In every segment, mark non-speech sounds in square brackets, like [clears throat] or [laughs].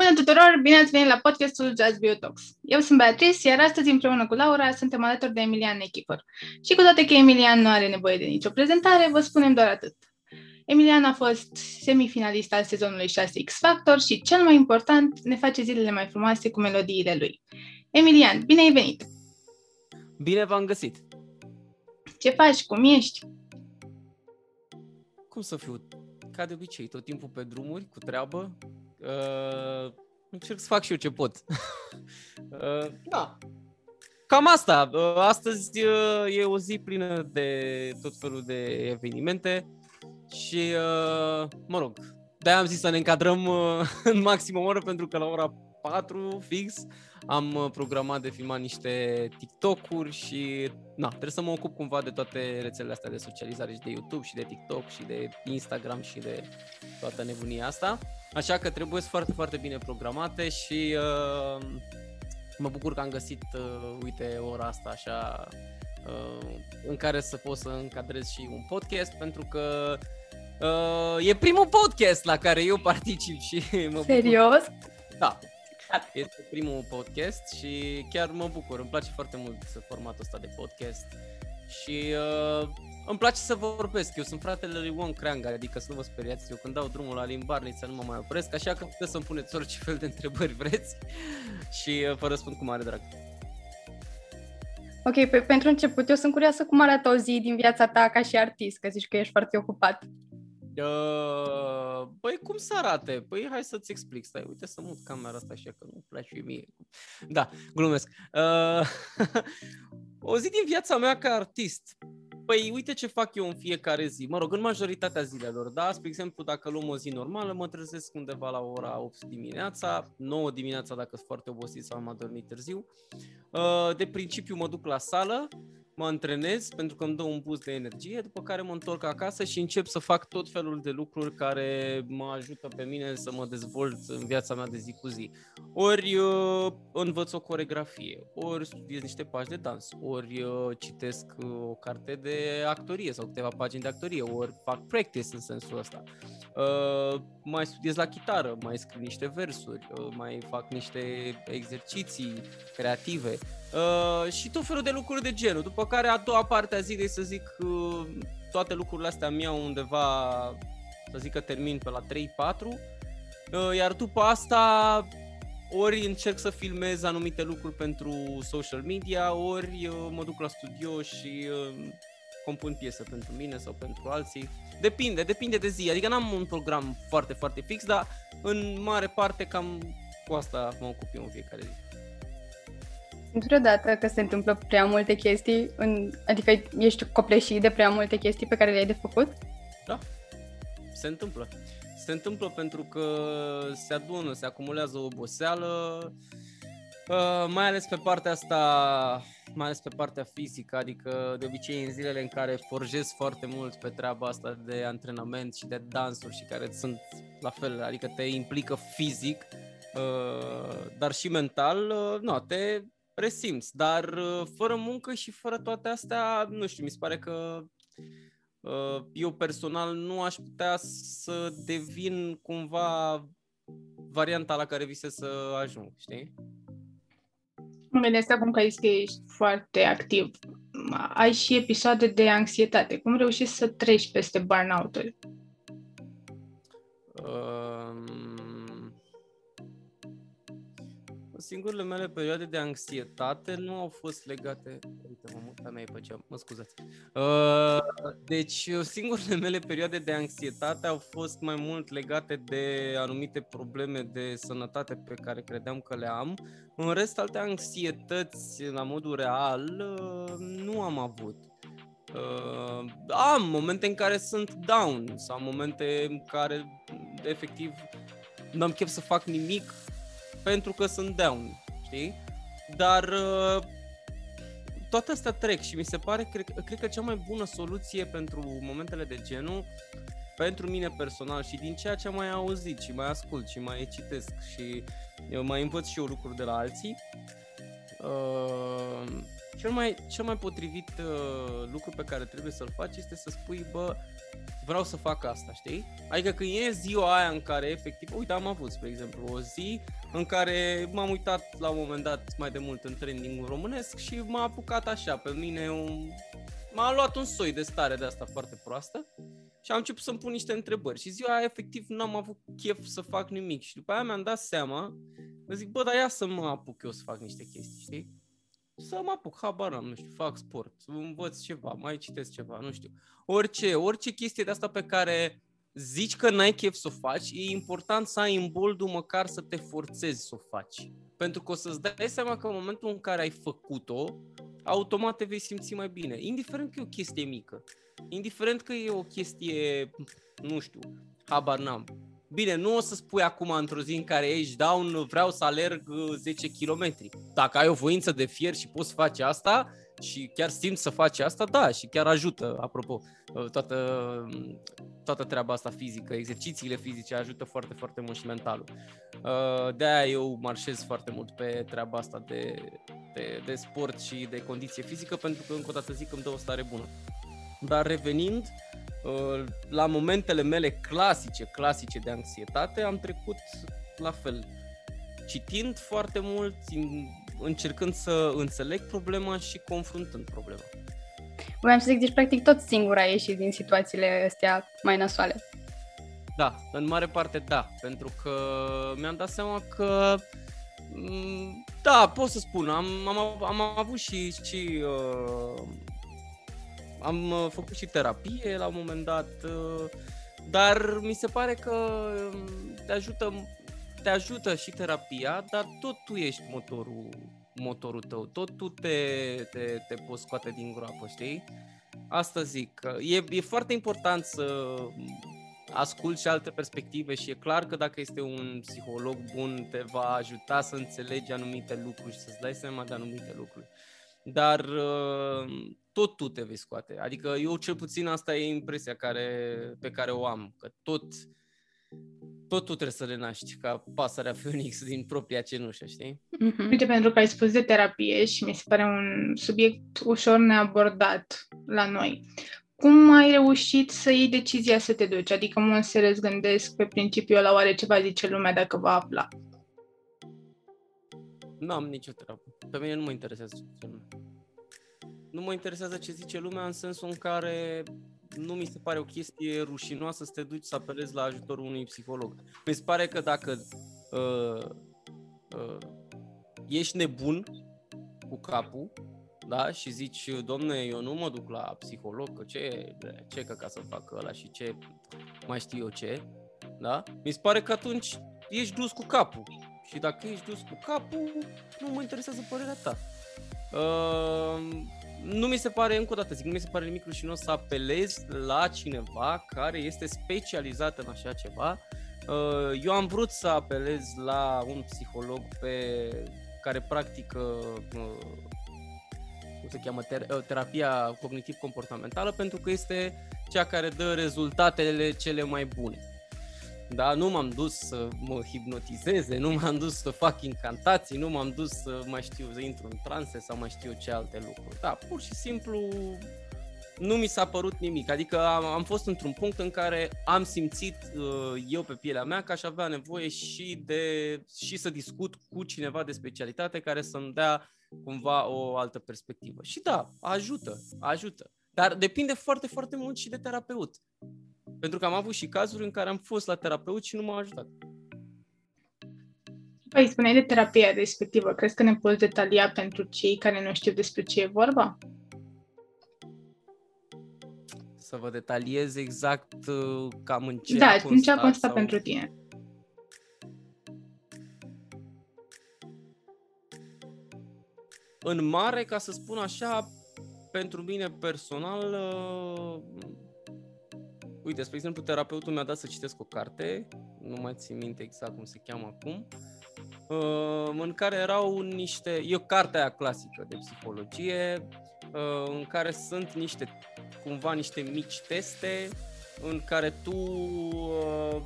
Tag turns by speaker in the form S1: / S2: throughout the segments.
S1: Bună tuturor, bine ați venit la podcastul Jazz Biotox. Eu sunt Beatrice, iar astăzi împreună cu Laura suntem alături de Emilian Echipăr. Și cu toate că Emilian nu are nevoie de nicio prezentare, vă spunem doar atât. Emilian a fost semifinalist al sezonului 6 X Factor și, cel mai important, ne face zilele mai frumoase cu melodiile lui. Emilian, bine ai venit!
S2: Bine v-am găsit!
S1: Ce faci? Cum ești?
S2: Cum să fiu? Ca de obicei, tot timpul pe drumuri, cu treabă. Uh, încerc să fac și eu ce pot. [laughs] uh, da. Cam asta. Uh, astăzi uh, e o zi plină de tot felul de evenimente și, uh, mă rog, de-aia am zis să ne încadrăm uh, [laughs] în maxim o oră pentru că la ora 4 fix am uh, programat de filmat niște TikTok-uri și na, trebuie să mă ocup cumva de toate rețelele astea de socializare și de YouTube și de TikTok și de Instagram și de toată nebunia asta. Așa că trebuie foarte, foarte bine programate și uh, mă bucur că am găsit, uh, uite, ora asta așa uh, în care să pot să încadrez și un podcast pentru că uh, e primul podcast la care eu particip și [laughs] mă bucur.
S1: Serios?
S2: Da, este primul podcast și chiar mă bucur. Îmi place foarte mult formatul ăsta de podcast și uh, îmi place să vorbesc. Eu sunt fratele lui Wong Creanga, adică să nu vă speriați. Eu când dau drumul la limbarniță nu mă mai opresc, așa că puteți să-mi puneți orice fel de întrebări vreți și uh, vă răspund cu mare drag.
S1: Ok, pe, pentru început, eu sunt curioasă cum arată o zi din viața ta ca și artist, că zici că ești foarte ocupat.
S2: Uh, băi, cum să arate? Păi hai să-ți explic. Stai, uite să mut camera asta așa că nu place mie. Da, glumesc. Uh, [laughs] o zi din viața mea ca artist. Păi uite ce fac eu în fiecare zi. Mă rog, în majoritatea zilelor, da? Spre exemplu, dacă luăm o zi normală, mă trezesc undeva la ora 8 dimineața, 9 dimineața dacă sunt foarte obosit sau am adormit târziu. Uh, de principiu mă duc la sală, mă antrenez pentru că îmi dă un boost de energie, după care mă întorc acasă și încep să fac tot felul de lucruri care mă ajută pe mine să mă dezvolt în viața mea de zi cu zi. Ori uh, învăț o coregrafie, ori studiez niște pași de dans, ori uh, citesc uh, o carte de actorie sau câteva pagini de actorie, ori fac practice în sensul ăsta. Uh, mai studiez la chitară, mai scriu niște versuri, uh, mai fac niște exerciții creative uh, și tot felul de lucruri de genul. După care a doua parte a zilei, să zic, uh, toate lucrurile astea mi au undeva, să zic că termin pe la 3-4, uh, iar după asta ori încerc să filmez anumite lucruri pentru social media, ori uh, mă duc la studio și uh, compun piesă pentru mine sau pentru alții. Depinde, depinde de zi. Adică n-am un program foarte, foarte fix, dar în mare parte cam cu asta mă ocup eu în fiecare zi.
S1: Vreodată că se întâmplă prea multe chestii, în, adică ești copleșit de prea multe chestii pe care le-ai de făcut?
S2: Da, se întâmplă. Se întâmplă pentru că se adună, se acumulează o oboseală, uh, mai ales pe partea asta, mai ales pe partea fizică, adică de obicei în zilele în care forjez foarte mult pe treaba asta de antrenament și de dansuri și care sunt la fel, adică te implică fizic, uh, dar și mental, uh, nu, te resimți, dar uh, fără muncă și fără toate astea, nu știu, mi se pare că uh, eu personal nu aș putea să devin cumva varianta la care visez să ajung, știi?
S1: Mă gândesc acum că că ești foarte activ. Ai și episoade de anxietate. Cum reușești să treci peste burnout-uri?
S2: Singurele mele perioade de anxietate nu au fost legate... Uite, mă muta mea pe geam, mă scuzați. Uh, deci, singurele mele perioade de anxietate au fost mai mult legate de anumite probleme de sănătate pe care credeam că le am. În rest, alte anxietăți, la modul real, uh, nu am avut. Uh, am momente în care sunt down sau momente în care efectiv nu am chef să fac nimic pentru că sunt down, știi? Dar uh, toate astea trec și mi se pare, cred, cred că cea mai bună soluție pentru momentele de genul, pentru mine personal și din ceea ce am mai auzit și mai ascult și mai citesc și eu mai învăț și eu lucruri de la alții, uh, cel mai, cel mai potrivit uh, lucru pe care trebuie să-l faci este să spui, bă, vreau să fac asta, știi? Adică când e ziua aia în care efectiv, uite am avut, spre exemplu, o zi în care m-am uitat la un moment dat mai de mult în trending românesc și m-a apucat așa pe mine un... M-a luat un soi de stare de asta foarte proastă și am început să-mi pun niște întrebări și ziua aia efectiv n-am avut chef să fac nimic și după aia mi-am dat seama, mă zic, bă, dar ia să mă apuc eu să fac niște chestii, știi? Să mă apuc, habar am, nu știu, fac sport, învăț ceva, mai citesc ceva, nu știu. Orice, orice chestie de asta pe care zici că n-ai chef să o faci, e important să ai în boldul măcar să te forțezi să o faci. Pentru că o să-ți dai seama că în momentul în care ai făcut-o, automat te vei simți mai bine. Indiferent că e o chestie mică. Indiferent că e o chestie, nu știu, habar n-am. Bine, nu o să spui acum într-o zi în care ești down, vreau să alerg 10 km. Dacă ai o voință de fier și poți face asta, și chiar simți să faci asta, da, și chiar ajută, apropo, toată, toată treaba asta fizică, exercițiile fizice ajută foarte, foarte mult și mentalul. Uh, de-aia eu marșez foarte mult pe treaba asta de, de, de sport și de condiție fizică, pentru că, încă o dată zic, îmi dă o stare bună. Dar revenind, uh, la momentele mele clasice, clasice de anxietate, am trecut la fel, citind foarte mult, încercând să înțeleg problema și confruntând problema.
S3: Vreau să zic, deci practic tot singur ai ieșit din situațiile astea mai nasoale.
S2: Da, în mare parte da, pentru că mi-am dat seama că mm, da, pot să spun, am, am, am avut și, și uh, am uh, făcut și terapie la un moment dat, uh, dar mi se pare că um, te ajută te ajută și terapia, dar tot tu ești motorul, motorul tău, tot tu te, te, te poți scoate din groapă, știi? Asta zic, e, e foarte important să asculti și alte perspective și e clar că dacă este un psiholog bun te va ajuta să înțelegi anumite lucruri și să-ți dai seama de anumite lucruri. Dar uh, tot tu te vei scoate. Adică eu cel puțin asta e impresia care, pe care o am, că tot tot tu trebuie să renaști ca pasărea [laughs] Phoenix din propria cenușă, știi?
S1: Mm-hmm. Uite, pentru că ai spus de terapie și mi se pare un subiect ușor neabordat la noi. Cum ai reușit să iei decizia să te duci? Adică mă serios gândesc pe principiul la oare ce va zice lumea dacă va afla.
S2: Nu am nicio treabă. Pe mine nu mă interesează ce zice lumea. Nu mă interesează ce zice lumea în sensul în care nu mi se pare o chestie rușinoasă să te duci să apelezi la ajutorul unui psiholog. Mi se pare că dacă uh, uh, ești nebun cu capul, da, și zici, domne, eu nu mă duc la psiholog, că ce, ce că ca să fac ăla și ce mai știu eu ce, da? Mi se pare că atunci ești dus cu capul. Și dacă ești dus cu capul, nu mă interesează părerea ta. Uh, nu mi se pare, încă o dată zic, nu mi se pare nimic rușinos să apelezi la cineva care este specializat în așa ceva. Uh, eu am vrut să apelez la un psiholog pe care practică uh, cum se cheamă, ter- terapia cognitiv-comportamentală pentru că este cea care dă rezultatele cele mai bune. Da, nu m-am dus să mă hipnotizeze, nu m-am dus să fac incantații, nu m-am dus să mai știu să intru în transe sau mai știu ce alte lucruri. Da, pur și simplu nu mi s-a părut nimic. Adică am, am fost într-un punct în care am simțit uh, eu pe pielea mea că aș avea nevoie și de și să discut cu cineva de specialitate care să-mi dea cumva o altă perspectivă. Și da, ajută, ajută. Dar depinde foarte, foarte mult și de terapeut. Pentru că am avut și cazuri în care am fost la terapeut și nu m-a ajutat.
S1: Păi, spuneai de terapia respectivă. Crezi că ne poți detalia pentru cei care nu știu despre ce e vorba?
S2: Să vă detaliez exact uh, cam în ce
S1: da,
S2: a constat.
S1: în ce a constat sau... pentru tine.
S2: În mare, ca să spun așa, pentru mine personal, uh, Uite, spre exemplu, terapeutul mi-a dat să citesc o carte, nu mai țin minte exact cum se cheamă acum, uh, în care erau niște, e o carte aia clasică de psihologie, uh, în care sunt niște, cumva niște mici teste în care tu, uh,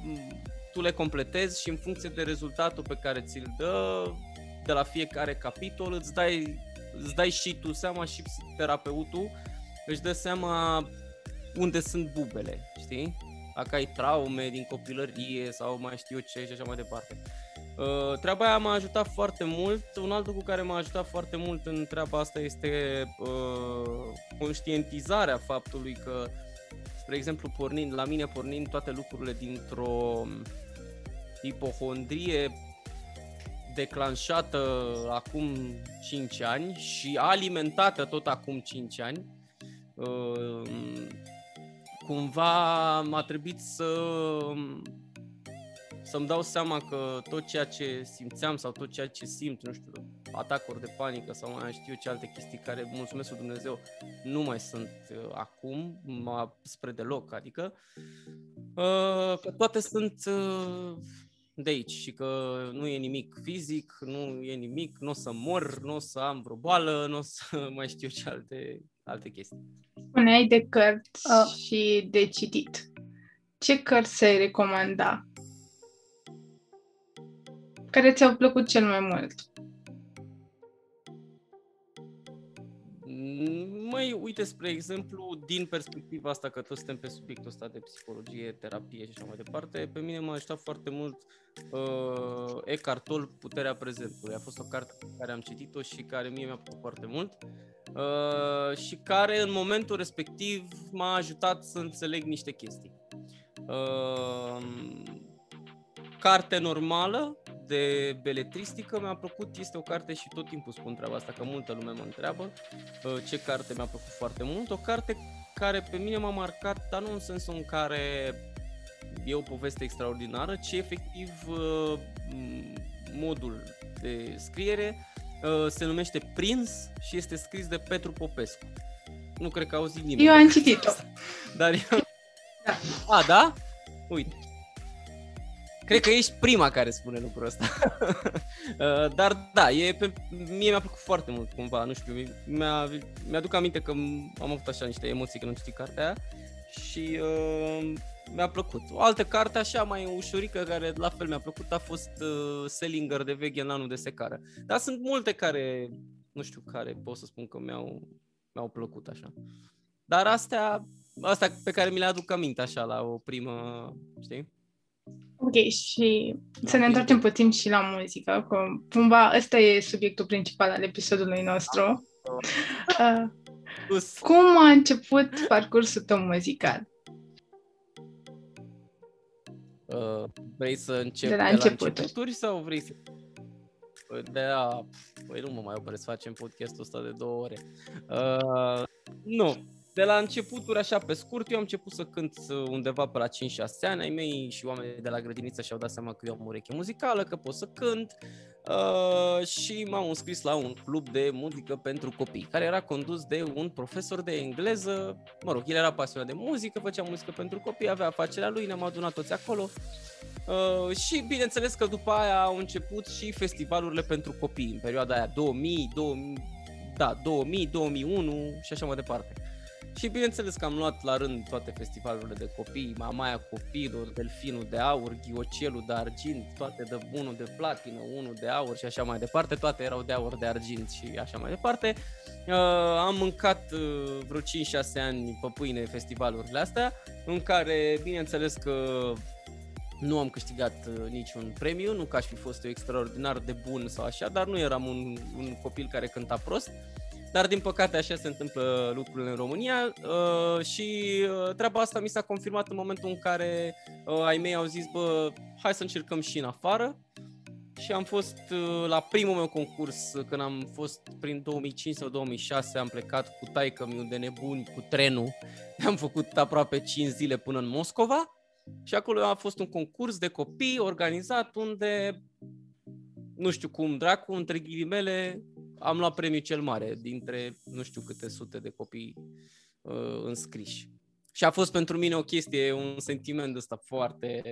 S2: tu le completezi și în funcție de rezultatul pe care ți-l dă de la fiecare capitol îți dai, îți dai și tu seama și terapeutul își dă seama unde sunt bubele, știi? Dacă ai traume din copilărie sau mai știu eu ce și așa mai departe. Uh, treaba aia m-a ajutat foarte mult. Un alt lucru care m-a ajutat foarte mult în treaba asta este uh, conștientizarea faptului că, spre exemplu, pornind, la mine pornind toate lucrurile dintr-o hipohondrie declanșată acum 5 ani și alimentată tot acum 5 ani, uh, cumva m-a trebuit să să-mi dau seama că tot ceea ce simțeam sau tot ceea ce simt, nu știu, atacuri de panică sau mai știu ce alte chestii care, mulțumesc lui Dumnezeu, nu mai sunt uh, acum, mă spre deloc, adică uh, că toate sunt uh, de aici și că nu e nimic fizic, nu e nimic, nu o să mor, nu o să am vreo boală, nu o să [laughs] mai știu ce alte, alte chestii.
S1: Spuneai de cărți uh. și de citit. Ce cărți ai recomanda care ți-au plăcut cel mai mult?
S2: Măi, uite, spre exemplu, din perspectiva asta, că toți suntem pe subiectul ăsta de psihologie, terapie și așa mai departe, pe mine m-a ajutat foarte mult uh, Eckhart Tolle, Puterea prezentului. A fost o carte pe care am citit-o și care mie mi-a plăcut foarte mult uh, și care în momentul respectiv m-a ajutat să înțeleg niște chestii. Uh, carte normală, de beletristică mi-a plăcut, este o carte și tot timpul spun treaba asta, că multă lume mă întreabă uh, ce carte mi-a plăcut foarte mult. O carte care pe mine m-a marcat, dar nu în sensul în care e o poveste extraordinară, ci efectiv uh, modul de scriere uh, se numește Prins și este scris de Petru Popescu. Nu cred că auzi nimeni.
S1: Eu am citit-o.
S2: Dar eu... Da. A, da? Uite. Cred că ești prima care spune lucrul ăsta. [laughs] Uh, dar da, e pe, mie mi-a plăcut foarte mult cumva, nu știu, mi-a, mi-aduc aminte că am avut așa niște emoții când am citit cartea aia și uh, mi-a plăcut. O altă carte așa mai ușurică care la fel mi-a plăcut a fost uh, Selinger de veche în anul de secară. Dar sunt multe care, nu știu care pot să spun că mi-au, mi-au plăcut așa. Dar astea, astea pe care mi le aduc aminte așa la o primă, știi?
S1: Ok, și să ne întoarcem puțin și la muzică, că cumva ăsta e subiectul principal al episodului nostru. [laughs] Uh, cum a început parcursul tău muzical?
S2: Uh, vrei să încep
S1: de la, de început. la
S2: începuturi sau vrei să... De a... Păi nu mă mai opresc, să facem podcastul ăsta de două ore. Uh, nu, de la începuturi, așa pe scurt, eu am început să cânt undeva pe la 5-6 ani, ai mei și oamenii de la grădiniță și-au dat seama că eu am ureche muzicală, că pot să cânt uh, și m-am înscris la un club de muzică pentru copii, care era condus de un profesor de engleză, mă rog, el era pasionat de muzică, făcea muzică pentru copii, avea afacerea lui, ne-am adunat toți acolo. Uh, și bineînțeles că după aia au început și festivalurile pentru copii în perioada aia 2000, 2000 da, 2000, 2001 și așa mai departe. Și bineînțeles că am luat la rând toate festivalurile de copii, Mamaia Copilor, Delfinul de Aur, Ghiocelul de Argint, toate de unul de platină, unul de aur și așa mai departe, toate erau de aur, de argint și așa mai departe. Uh, am mâncat uh, vreo 5-6 ani pe pâine festivalurile astea, în care bineînțeles că nu am câștigat uh, niciun premiu, nu că aș fi fost eu extraordinar de bun sau așa, dar nu eram un, un copil care cânta prost. Dar din păcate așa se întâmplă lucrurile în România uh, și uh, treaba asta mi s-a confirmat în momentul în care uh, ai mei au zis, bă, hai să încercăm și în afară. Și am fost uh, la primul meu concurs, uh, când am fost prin 2005 sau 2006, am plecat cu taică miu de nebuni cu trenul. [laughs] Am făcut aproape 5 zile până în Moscova și acolo a fost un concurs de copii organizat unde nu știu cum, dracu, între ghilimele, am luat premiul cel mare dintre nu știu câte sute de copii uh, înscriși. Și a fost pentru mine o chestie, un sentiment ăsta foarte,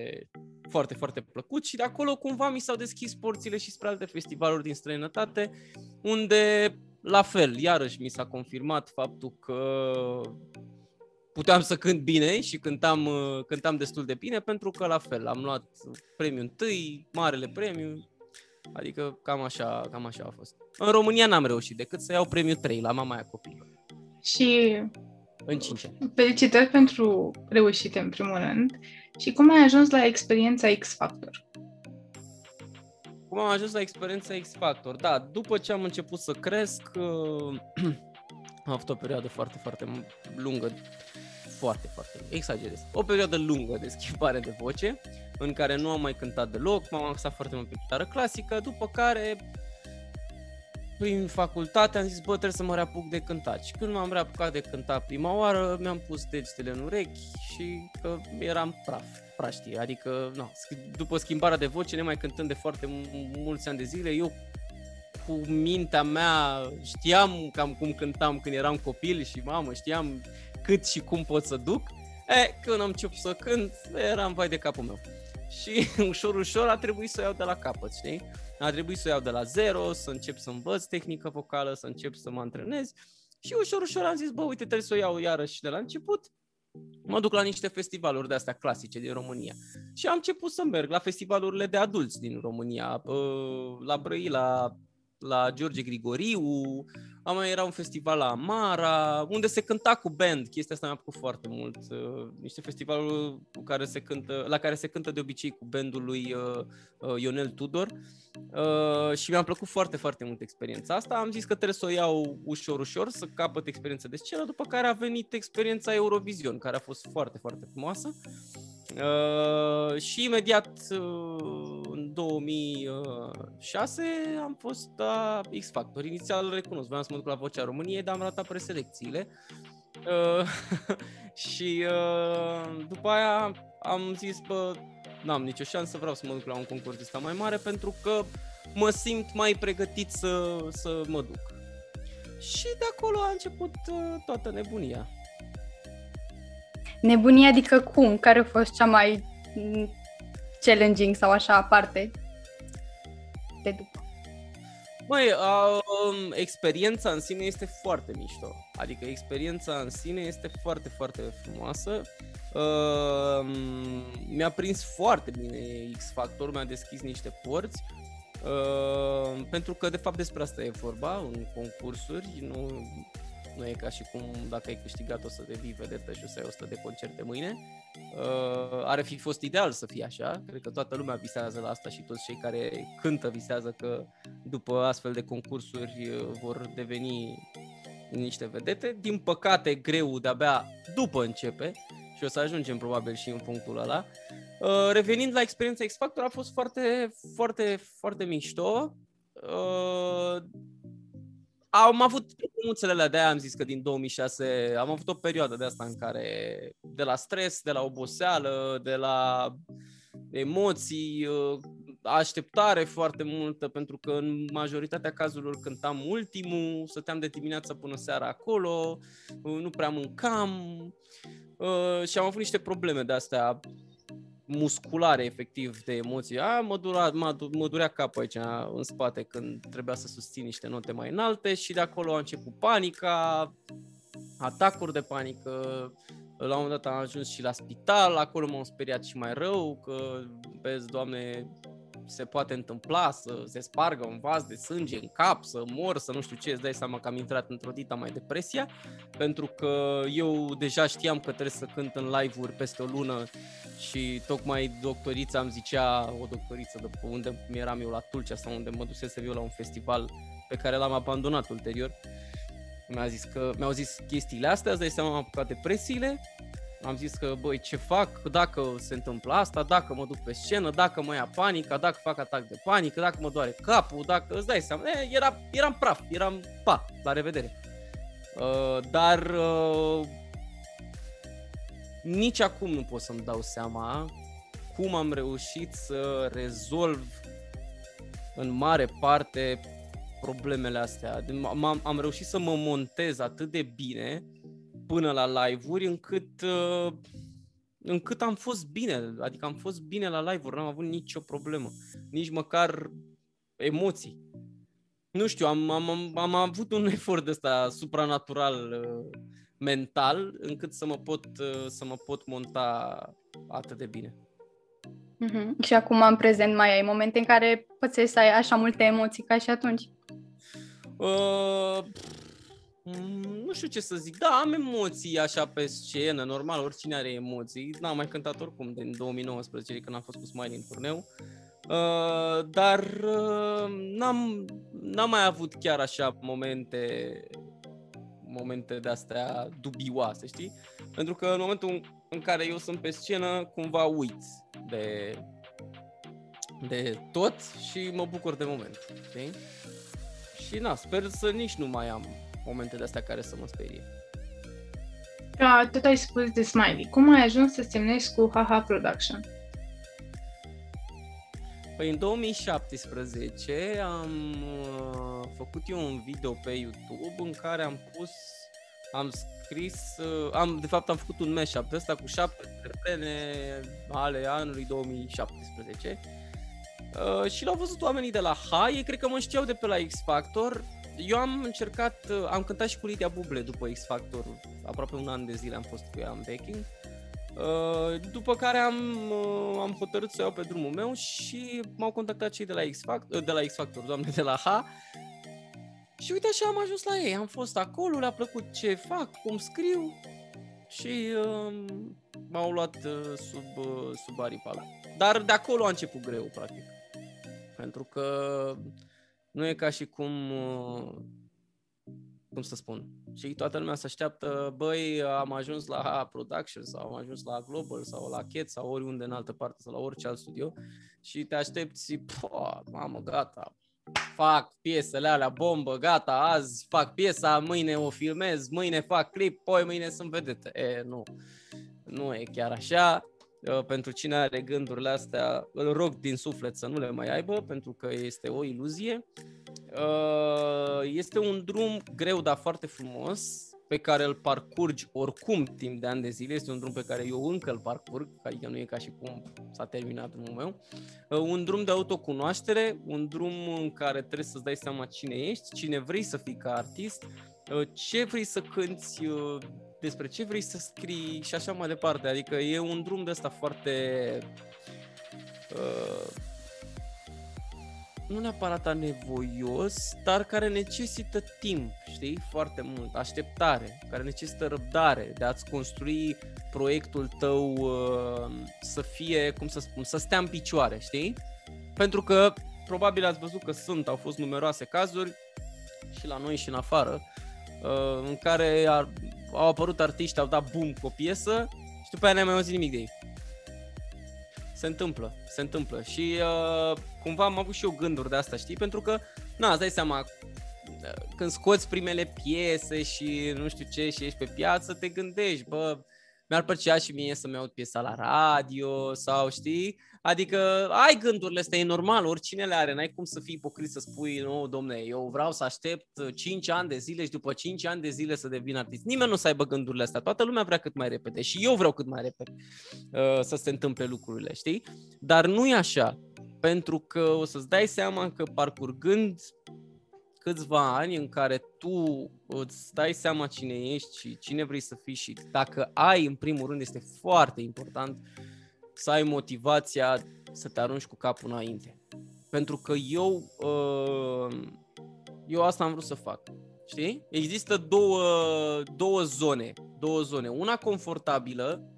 S2: foarte, foarte plăcut și de acolo cumva mi s-au deschis porțile și spre alte festivaluri din străinătate, unde la fel, iarăși mi s-a confirmat faptul că puteam să cânt bine și cântam, uh, cântam destul de bine pentru că la fel am luat premiul întâi, marele premiu, Adică cam așa, cam așa a fost. În România n-am reușit decât să iau premiul 3 la mama aia copilă.
S1: Și
S2: în 5 ani.
S1: Felicitări pentru reușite, în primul rând. Și cum ai ajuns la experiența X-Factor?
S2: Cum am ajuns la experiența X-Factor? Da, după ce am început să cresc, uh, [clears throat] am avut o perioadă foarte, foarte lungă, foarte, foarte, exagerez, o perioadă lungă de schimbare de voce, în care nu am mai cântat deloc, m-am axat foarte mult pe chitară clasică, după care prin facultate am zis, bă, trebuie să mă reapuc de cântat. Și când m-am reapucat de cântat prima oară, mi-am pus degetele în urechi și că eram praf, praștie. Adică, no, după schimbarea de voce, nemai cântând de foarte mulți ani de zile, eu cu mintea mea știam cam cum cântam când eram copil și mamă, știam cât și cum pot să duc. E, când am început să cânt, eram vai de capul meu. Și [laughs] ușor, ușor a trebuit să o iau de la capăt, știi? A trebuit să o iau de la zero, să încep să învăț tehnică vocală, să încep să mă antrenez și ușor, ușor am zis, bă, uite, trebuie să o iau iarăși de la început. Mă duc la niște festivaluri de astea clasice din România și am început să merg la festivalurile de adulți din România, la Brăila, la George Grigoriu, am mai era un festival la Amara, unde se cânta cu band, chestia asta mi-a plăcut foarte mult. Uh, niște festivaluri cu care se cântă, la care se cântă de obicei cu bandul lui uh, uh, Ionel Tudor uh, și mi-a plăcut foarte, foarte mult experiența asta. Am zis că trebuie să o iau ușor, ușor, să capăt experiența de scenă, după care a venit experiența Eurovision, care a fost foarte, foarte frumoasă. Uh, și imediat uh, în 2006 am fost la X Factor. Inițial recunosc, vreau să mă duc la Vocea României, dar am ratat preselecțiile. Uh, [laughs] și uh, după aia am zis, bă, n-am nicio șansă, vreau să mă duc la un concurs ăsta mai mare pentru că mă simt mai pregătit să, să mă duc. Și de acolo a început uh, toată nebunia.
S3: Nebunia adică cum? Care a fost cea mai mm, challenging sau așa aparte de după?
S2: Băi, um, experiența în sine este foarte mișto. Adică experiența în sine este foarte, foarte frumoasă. Uh, mi-a prins foarte bine X-Factor, mi-a deschis niște porți. Uh, pentru că de fapt despre asta e vorba în concursuri, nu nu e ca și cum dacă ai câștigat o să devii vedetă și o să ai 100 de concerte mâine. Uh, are fi fost ideal să fie așa, cred că toată lumea visează la asta și toți cei care cântă visează că după astfel de concursuri uh, vor deveni niște vedete. Din păcate, greu de-abia după începe și o să ajungem probabil și în punctul ăla. Uh, revenind la experiența X Factor, a fost foarte, foarte, foarte mișto. Uh, am avut mulțele de aia am zis că din 2006 am avut o perioadă de asta în care de la stres, de la oboseală, de la emoții, uh, așteptare foarte multă, pentru că în majoritatea cazurilor cântam ultimul, stăteam de dimineață până seara acolo, uh, nu prea mâncam uh, și am avut niște probleme de astea musculare efectiv de emoții. A, mă, dura, mă, mă durea capul aici în spate când trebuia să susțin niște note mai înalte și de acolo a început panica, atacuri de panică, la un moment dat am ajuns și la spital, acolo m-am speriat și mai rău, că, vezi, doamne, se poate întâmpla să se spargă un vas de sânge în cap, să mor, să nu știu ce, îți dai seama că am intrat într-o dita mai depresia, pentru că eu deja știam că trebuie să cânt în live-uri peste o lună și tocmai doctorița îmi zicea, o doctoriță de pe unde eram eu la Tulcea sau unde mă dusese eu la un festival pe care l-am abandonat ulterior, mi-a zis că, mi-au zis chestiile astea, îți dai seama, am apucat depresiile am zis că, băi, ce fac dacă se întâmplă asta, dacă mă duc pe scenă, dacă mă ia panica, dacă fac atac de panică, dacă mă doare capul, dacă îți dai seama. E, era, eram praf, eram pa, la revedere. Uh, dar uh, nici acum nu pot să-mi dau seama cum am reușit să rezolv în mare parte problemele astea. Am, am reușit să mă montez atât de bine până la live-uri încât, uh, încât am fost bine, adică am fost bine la live-uri, n-am avut nicio problemă, nici măcar emoții. Nu știu, am, am, am, am avut un [laughs] efort ăsta supranatural uh, mental încât să mă pot, uh, să mă pot monta atât de bine.
S3: Mm-hmm. Și acum în prezent mai ai momente în care poți să ai așa multe emoții ca și atunci? Uh,
S2: Mm, nu știu ce să zic. Da, am emoții așa pe scenă, normal, oricine are emoții. N-am mai cântat oricum din 2019, când am fost cu Smiley în turneu. Uh, dar uh, n-am, n-am mai avut chiar așa momente momente de astea dubioase, știi? Pentru că în momentul în care eu sunt pe scenă, cumva uit de, de tot și mă bucur de moment, știi? Și na, sper să nici nu mai am momente de astea care să mă sperie.
S1: Da, tot ai spus de Smiley. Cum ai ajuns să semnești cu Haha Production?
S2: Păi în 2017 am uh, făcut eu un video pe YouTube în care am pus, am scris, uh, am, de fapt am făcut un mashup de ăsta cu șapte refrene ale anului 2017 uh, și l-au văzut oamenii de la Hai, ei cred că mă știau de pe la X Factor, eu am încercat, uh, am cântat și cu Lidia Buble după X Factor, aproape un an de zile am fost cu ea în backing. Uh, după care am, uh, am hotărât să iau pe drumul meu și m-au contactat cei de la X Factor, de la X Factor, doamne, de la H. Și uite așa am ajuns la ei, am fost acolo, le-a plăcut ce fac, cum scriu și uh, m-au luat uh, sub, uh, sub aripa mea. Dar de acolo a început greu, practic. Pentru că nu e ca și cum, uh, cum să spun, și toată lumea se așteaptă, băi, am ajuns la Production sau am ajuns la Global sau la Cat sau oriunde în altă parte sau la orice alt studio și te aștepți, mamă, gata, fac piesele alea, bombă, gata, azi fac piesa, mâine o filmez, mâine fac clip, poi mâine sunt vedete. E, nu, nu e chiar așa. Uh, pentru cine are gândurile astea, îl rog din suflet să nu le mai aibă, pentru că este o iluzie. Uh, este un drum greu, dar foarte frumos, pe care îl parcurgi oricum timp de ani de zile. Este un drum pe care eu încă îl parcurg, adică nu e ca și cum s-a terminat drumul meu. Uh, un drum de autocunoaștere, un drum în care trebuie să-ți dai seama cine ești, cine vrei să fii ca artist, ce vrei să cânti, despre ce vrei să scrii și așa mai departe. Adică e un drum de ăsta foarte... Uh, nu neapărat anevoios, dar care necesită timp, știi, foarte mult, așteptare, care necesită răbdare de a-ți construi proiectul tău uh, să fie, cum să spun, să stea în picioare, știi? Pentru că probabil ați văzut că sunt, au fost numeroase cazuri și la noi și în afară, uh, în care ar, au apărut artiști, au dat boom cu o piesă și după aia n-ai mai auzit nimic de ei. Se întâmplă, se întâmplă și uh, cumva am avut și eu gânduri de asta, știi? Pentru că, na, îți dai seama, uh, când scoți primele piese și nu știu ce și ești pe piață, te gândești, bă, mi-ar plăcea și mie să-mi aud piesa la radio sau știi, adică ai gândurile astea, e normal, oricine le are, n-ai cum să fii ipocrit să spui, nu, domne, eu vreau să aștept 5 ani de zile și după 5 ani de zile să devin artist. Nimeni nu să aibă gândurile astea, toată lumea vrea cât mai repede și eu vreau cât mai repede uh, să se întâmple lucrurile, știi? Dar nu e așa, pentru că o să-ți dai seama că parcurgând câțiva ani în care tu îți dai seama cine ești și cine vrei să fii și dacă ai, în primul rând, este foarte important să ai motivația să te arunci cu capul înainte. Pentru că eu, uh, eu asta am vrut să fac. Știi? Există două, două zone, două zone. Una confortabilă,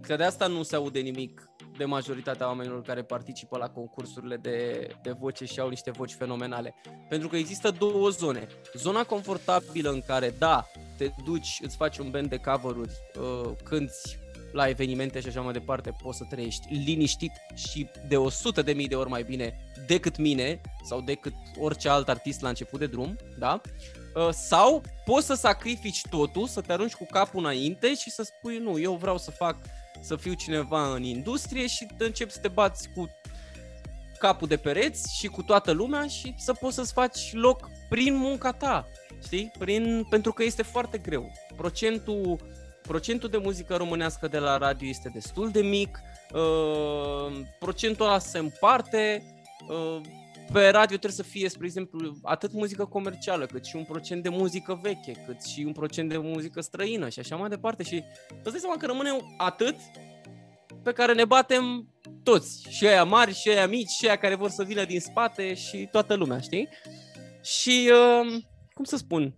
S2: că de asta nu se aude nimic de majoritatea oamenilor care participă la concursurile de, de voce și au niște voci fenomenale. Pentru că există două zone. Zona confortabilă în care, da, te duci, îți faci un band de cover-uri, uh, cânti la evenimente și așa mai departe, poți să trăiești liniștit și de 100 de mii de ori mai bine decât mine sau decât orice alt artist la început de drum, da? Uh, sau poți să sacrifici totul, să te arunci cu capul înainte și să spui nu, eu vreau să fac să fiu cineva în industrie și începi să te bați cu capul de pereți și cu toată lumea și să poți să-ți faci loc prin munca ta, știi? Prin, pentru că este foarte greu. Procentul, procentul de muzică românească de la radio este destul de mic, uh, procentul ăla se împarte, uh, pe radio trebuie să fie, spre exemplu, atât muzică comercială, cât și un procent de muzică veche, cât și un procent de muzică străină și așa mai departe. Și îți dai seama că rămâne atât pe care ne batem toți, și aia mari, și aia mici, și aia care vor să vină din spate și toată lumea, știi? Și, uh, cum să spun,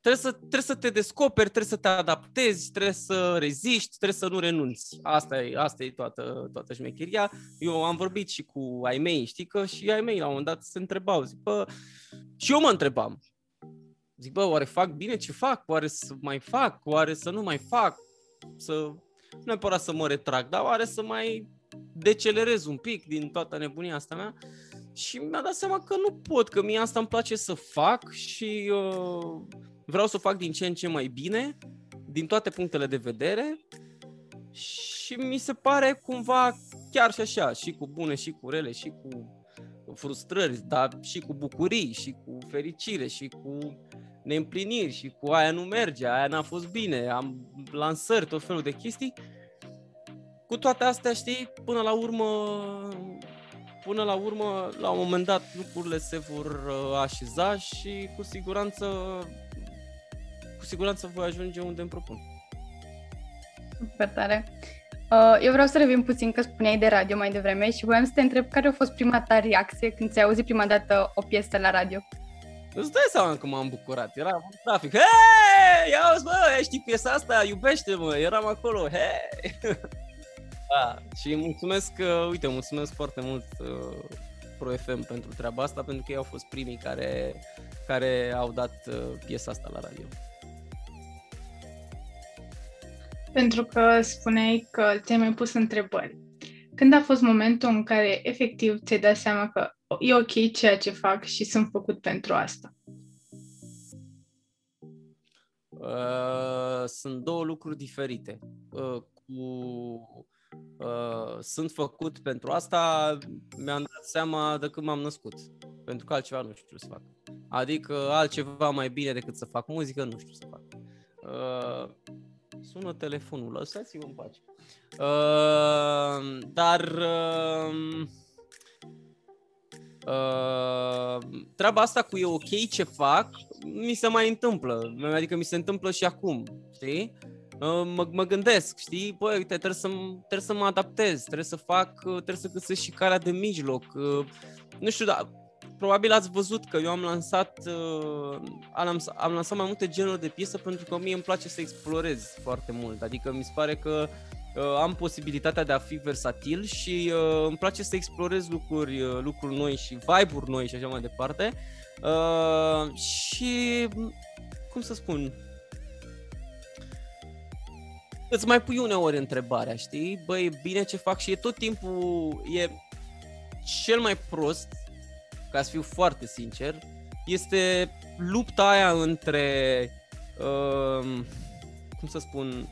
S2: trebuie să, trebuie să te descoperi, trebuie să te adaptezi, trebuie să reziști, trebuie să nu renunți. Asta e, asta e toată, toată șmecheria. Eu am vorbit și cu ai mei, știi că și ai mei la un moment dat se întrebau, zic, bă, și eu mă întrebam, zic, bă, oare fac bine ce fac? Oare să mai fac? Oare să nu mai fac? Să, nu neapărat să mă retrag, dar oare să mai decelerez un pic din toată nebunia asta mea? Și mi-a dat seama că nu pot, că mie asta îmi place să fac și uh, vreau să o fac din ce în ce mai bine, din toate punctele de vedere și mi se pare cumva chiar și așa, și cu bune și cu rele și cu frustrări, dar și cu bucurii și cu fericire și cu neîmpliniri și cu aia nu merge, aia n-a fost bine, am lansări, tot felul de chestii. Cu toate astea, știi, până la urmă, până la urmă, la un moment dat, lucrurile se vor uh, așeza și cu siguranță, cu siguranță voi ajunge unde îmi propun.
S3: Super tare. Uh, eu vreau să revin puțin că spuneai de radio mai devreme și voiam să te întreb care a fost prima ta reacție când ți-ai auzit prima dată o piesă la radio.
S2: Îți dai seama că m-am bucurat, era un trafic, hei, ia uzi, bă, știi piesa asta, iubește-mă, eram acolo, hei. [laughs] da, și mulțumesc, uh, uite, mulțumesc foarte mult uh, Pro FM pentru treaba asta, pentru că ei au fost primii care, care au dat uh, piesa asta la radio.
S1: Pentru că spuneai că ți-ai mai pus întrebări. Când a fost momentul în care efectiv ți-ai dat seama că e ok ceea ce fac și sunt făcut pentru asta?
S2: Uh, sunt două lucruri diferite. Uh, cu uh, sunt făcut pentru asta, mi-am dat seama de când m-am născut. Pentru că altceva nu știu să fac. Adică altceva mai bine decât să fac muzică, nu știu să fac. Uh, sună telefonul, lăsați-mă în pace. Uh, dar uh, Uh, treaba asta cu e ok ce fac, mi se mai întâmplă. Adică mi se întâmplă și acum, știi? Uh, mă, mă gândesc, știi? Păi, uite, trebuie să, trebuie să mă adaptez, trebuie să fac, uh, trebuie să găsesc și calea de mijloc. Uh, nu știu, dar probabil ați văzut că eu am lansat, uh, am, am lansat mai multe genuri de piesă pentru că mie îmi place să explorez foarte mult. Adică mi se pare că uh, am posibilitatea de a fi versatil și uh, îmi place să explorez lucruri, uh, lucruri noi și vibe-uri noi și așa mai departe. Uh, și, cum să spun, îți mai pui uneori întrebarea, știi? Băi, bine ce fac și e tot timpul, e cel mai prost, ca să fiu foarte sincer, este lupta aia între, uh, cum să spun,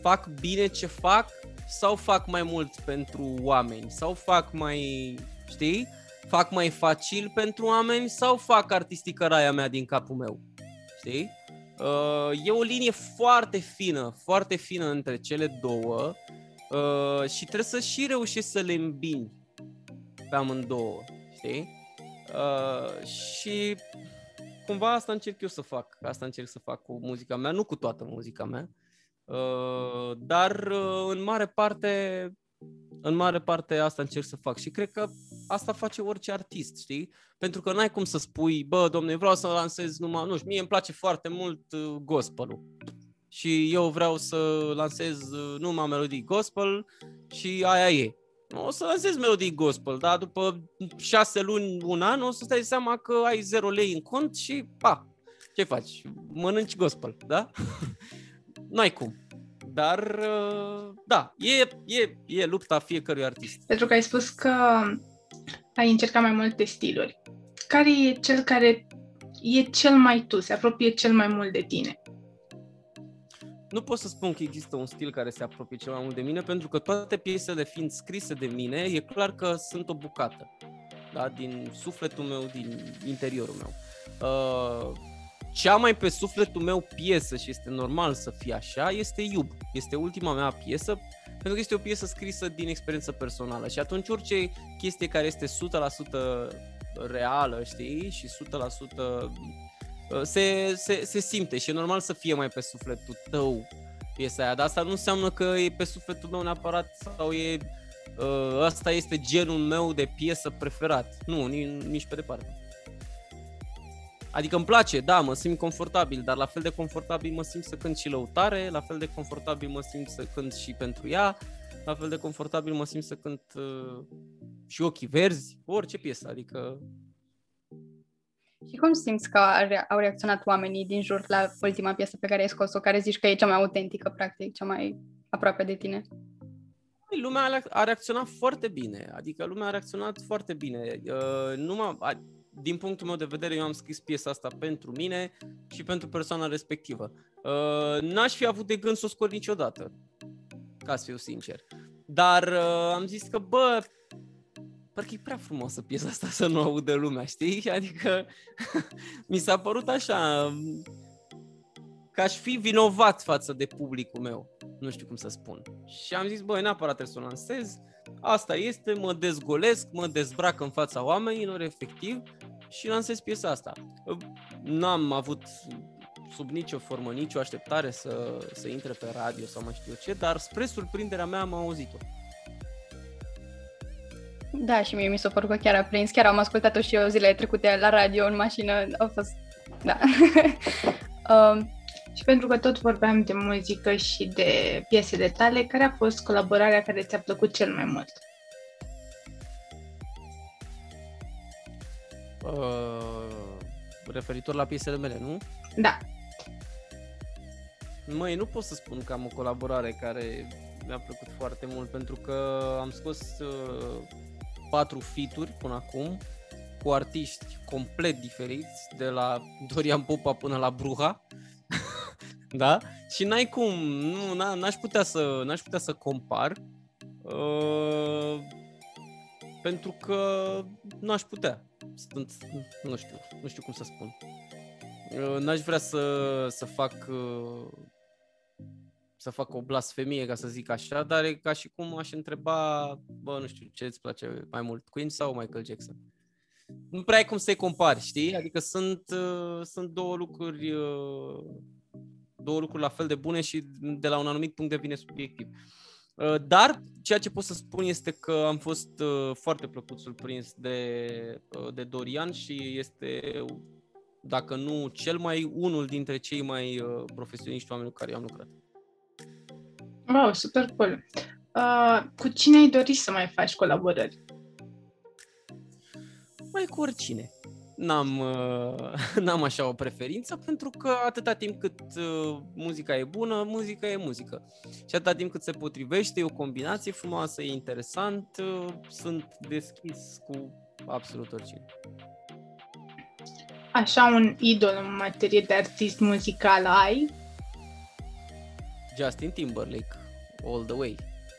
S2: fac bine ce fac sau fac mai mult pentru oameni? Sau fac mai, știi, fac mai facil pentru oameni sau fac artisticăraia mea din capul meu, știi? Uh, e o linie foarte fină, foarte fină între cele două uh, și trebuie să și reușești să le îmbini pe amândouă, știi? Uh, și cumva asta încerc eu să fac, asta încerc să fac cu muzica mea, nu cu toată muzica mea, uh, dar uh, în mare parte în mare parte asta încerc să fac și cred că asta face orice artist, știi? Pentru că n-ai cum să spui, bă, domne, vreau să lansez numai, nu știu, mie îmi place foarte mult uh, gospelul și eu vreau să lansez uh, numai melodii gospel și aia e. O să lansez melodii gospel, dar după șase luni, un an, o să stai seama că ai zero lei în cont și, pa, ce faci? Mănânci gospel, da? [laughs] N-ai cum. Dar, uh, da, e, e, e lupta fiecărui artist.
S1: Pentru că ai spus că ai încercat mai multe stiluri. Care e cel care e cel mai tu, se apropie cel mai mult de tine?
S2: Nu pot să spun că există un stil care se apropie cel mai mult de mine, pentru că toate piesele fiind scrise de mine, e clar că sunt o bucată da? din sufletul meu, din interiorul meu. Uh, cea mai pe sufletul meu piesă, și este normal să fie așa, este Iub. Este ultima mea piesă, pentru că este o piesă scrisă din experiență personală. Și atunci orice chestie care este 100% reală, știi, și 100% uh, se, se, se simte și e normal să fie mai pe sufletul tău piesa aia, dar asta nu înseamnă că e pe sufletul meu neapărat sau e uh, ăsta este genul meu de piesă preferat. Nu, nici pe departe. Adică îmi place, da, mă simt confortabil, dar la fel de confortabil mă simt să cânt și lăutare, la fel de confortabil mă simt să cânt și pentru ea, la fel de confortabil mă simt să cânt uh, și ochii verzi, orice piesă, adică...
S3: Și cum simți că au reacționat oamenii din jur la ultima piesă pe care ai scos-o, care zici că e cea mai autentică, practic, cea mai aproape de tine?
S2: Păi, lumea a reacționat foarte bine, adică lumea a reacționat foarte bine. Uh, numai, din punctul meu de vedere, eu am scris piesa asta pentru mine și pentru persoana respectivă. Uh, n-aș fi avut de gând să o scot niciodată, ca să fiu sincer. Dar uh, am zis că, bă, parcă e prea frumoasă piesa asta să nu audă lumea, știi? [laughs] Adică mi s-a părut așa că aș fi vinovat față de publicul meu. Nu știu cum să spun. Și am zis, băi, neapărat trebuie să o lansez. Asta este, mă dezgolesc, mă dezbrac în fața oamenilor, efectiv, și lansez piesa asta. N-am avut sub nicio formă, nicio așteptare să, să intre pe radio sau mai știu eu ce, dar spre surprinderea mea am auzit-o.
S3: Da, și mie mi s-a părut că chiar a prins. Chiar am ascultat-o și eu zilele trecute la radio, în mașină. A fost... Da. [laughs]
S1: um, și pentru că tot vorbeam de muzică și de piesele tale, care a fost colaborarea care ți-a plăcut cel mai mult?
S2: Uh, referitor la piesele mele, nu?
S1: Da.
S2: Măi, nu pot să spun că am o colaborare care mi-a plăcut foarte mult, pentru că am scos uh, patru fituri până acum, cu artiști complet diferiți, de la Dorian Popa până la Bruha. [laughs] da? Și n-ai cum, nu, n-aș putea să, n-aș putea să compar. Uh, pentru că nu aș putea. Sunt, nu știu, nu știu cum să spun. Uh, n-aș vrea să, să fac uh, să fac o blasfemie, ca să zic așa, dar e ca și cum aș întreba, bă, nu știu, ce îți place mai mult, Queen sau Michael Jackson? Nu prea ai cum să-i compari, știi? Adică sunt, uh, sunt două lucruri uh, două lucruri la fel de bune și de la un anumit punct de vedere subiectiv. Uh, dar ceea ce pot să spun este că am fost uh, foarte plăcut surprins de, uh, de Dorian și este, dacă nu cel mai, unul dintre cei mai profesioniști oameni cu care am lucrat.
S1: Wow, super cool! Uh, cu cine ai dori să mai faci colaborări?
S2: Mai cu oricine n-am, uh, [laughs] n-am așa o preferință pentru că atâta timp cât uh, muzica e bună, muzica e muzică. Și atâta timp cât se potrivește, e o combinație frumoasă, e interesant, uh, sunt deschis cu absolut oricine.
S1: Așa un idol în materie de artist muzical ai?
S2: Justin Timberlake, all the way.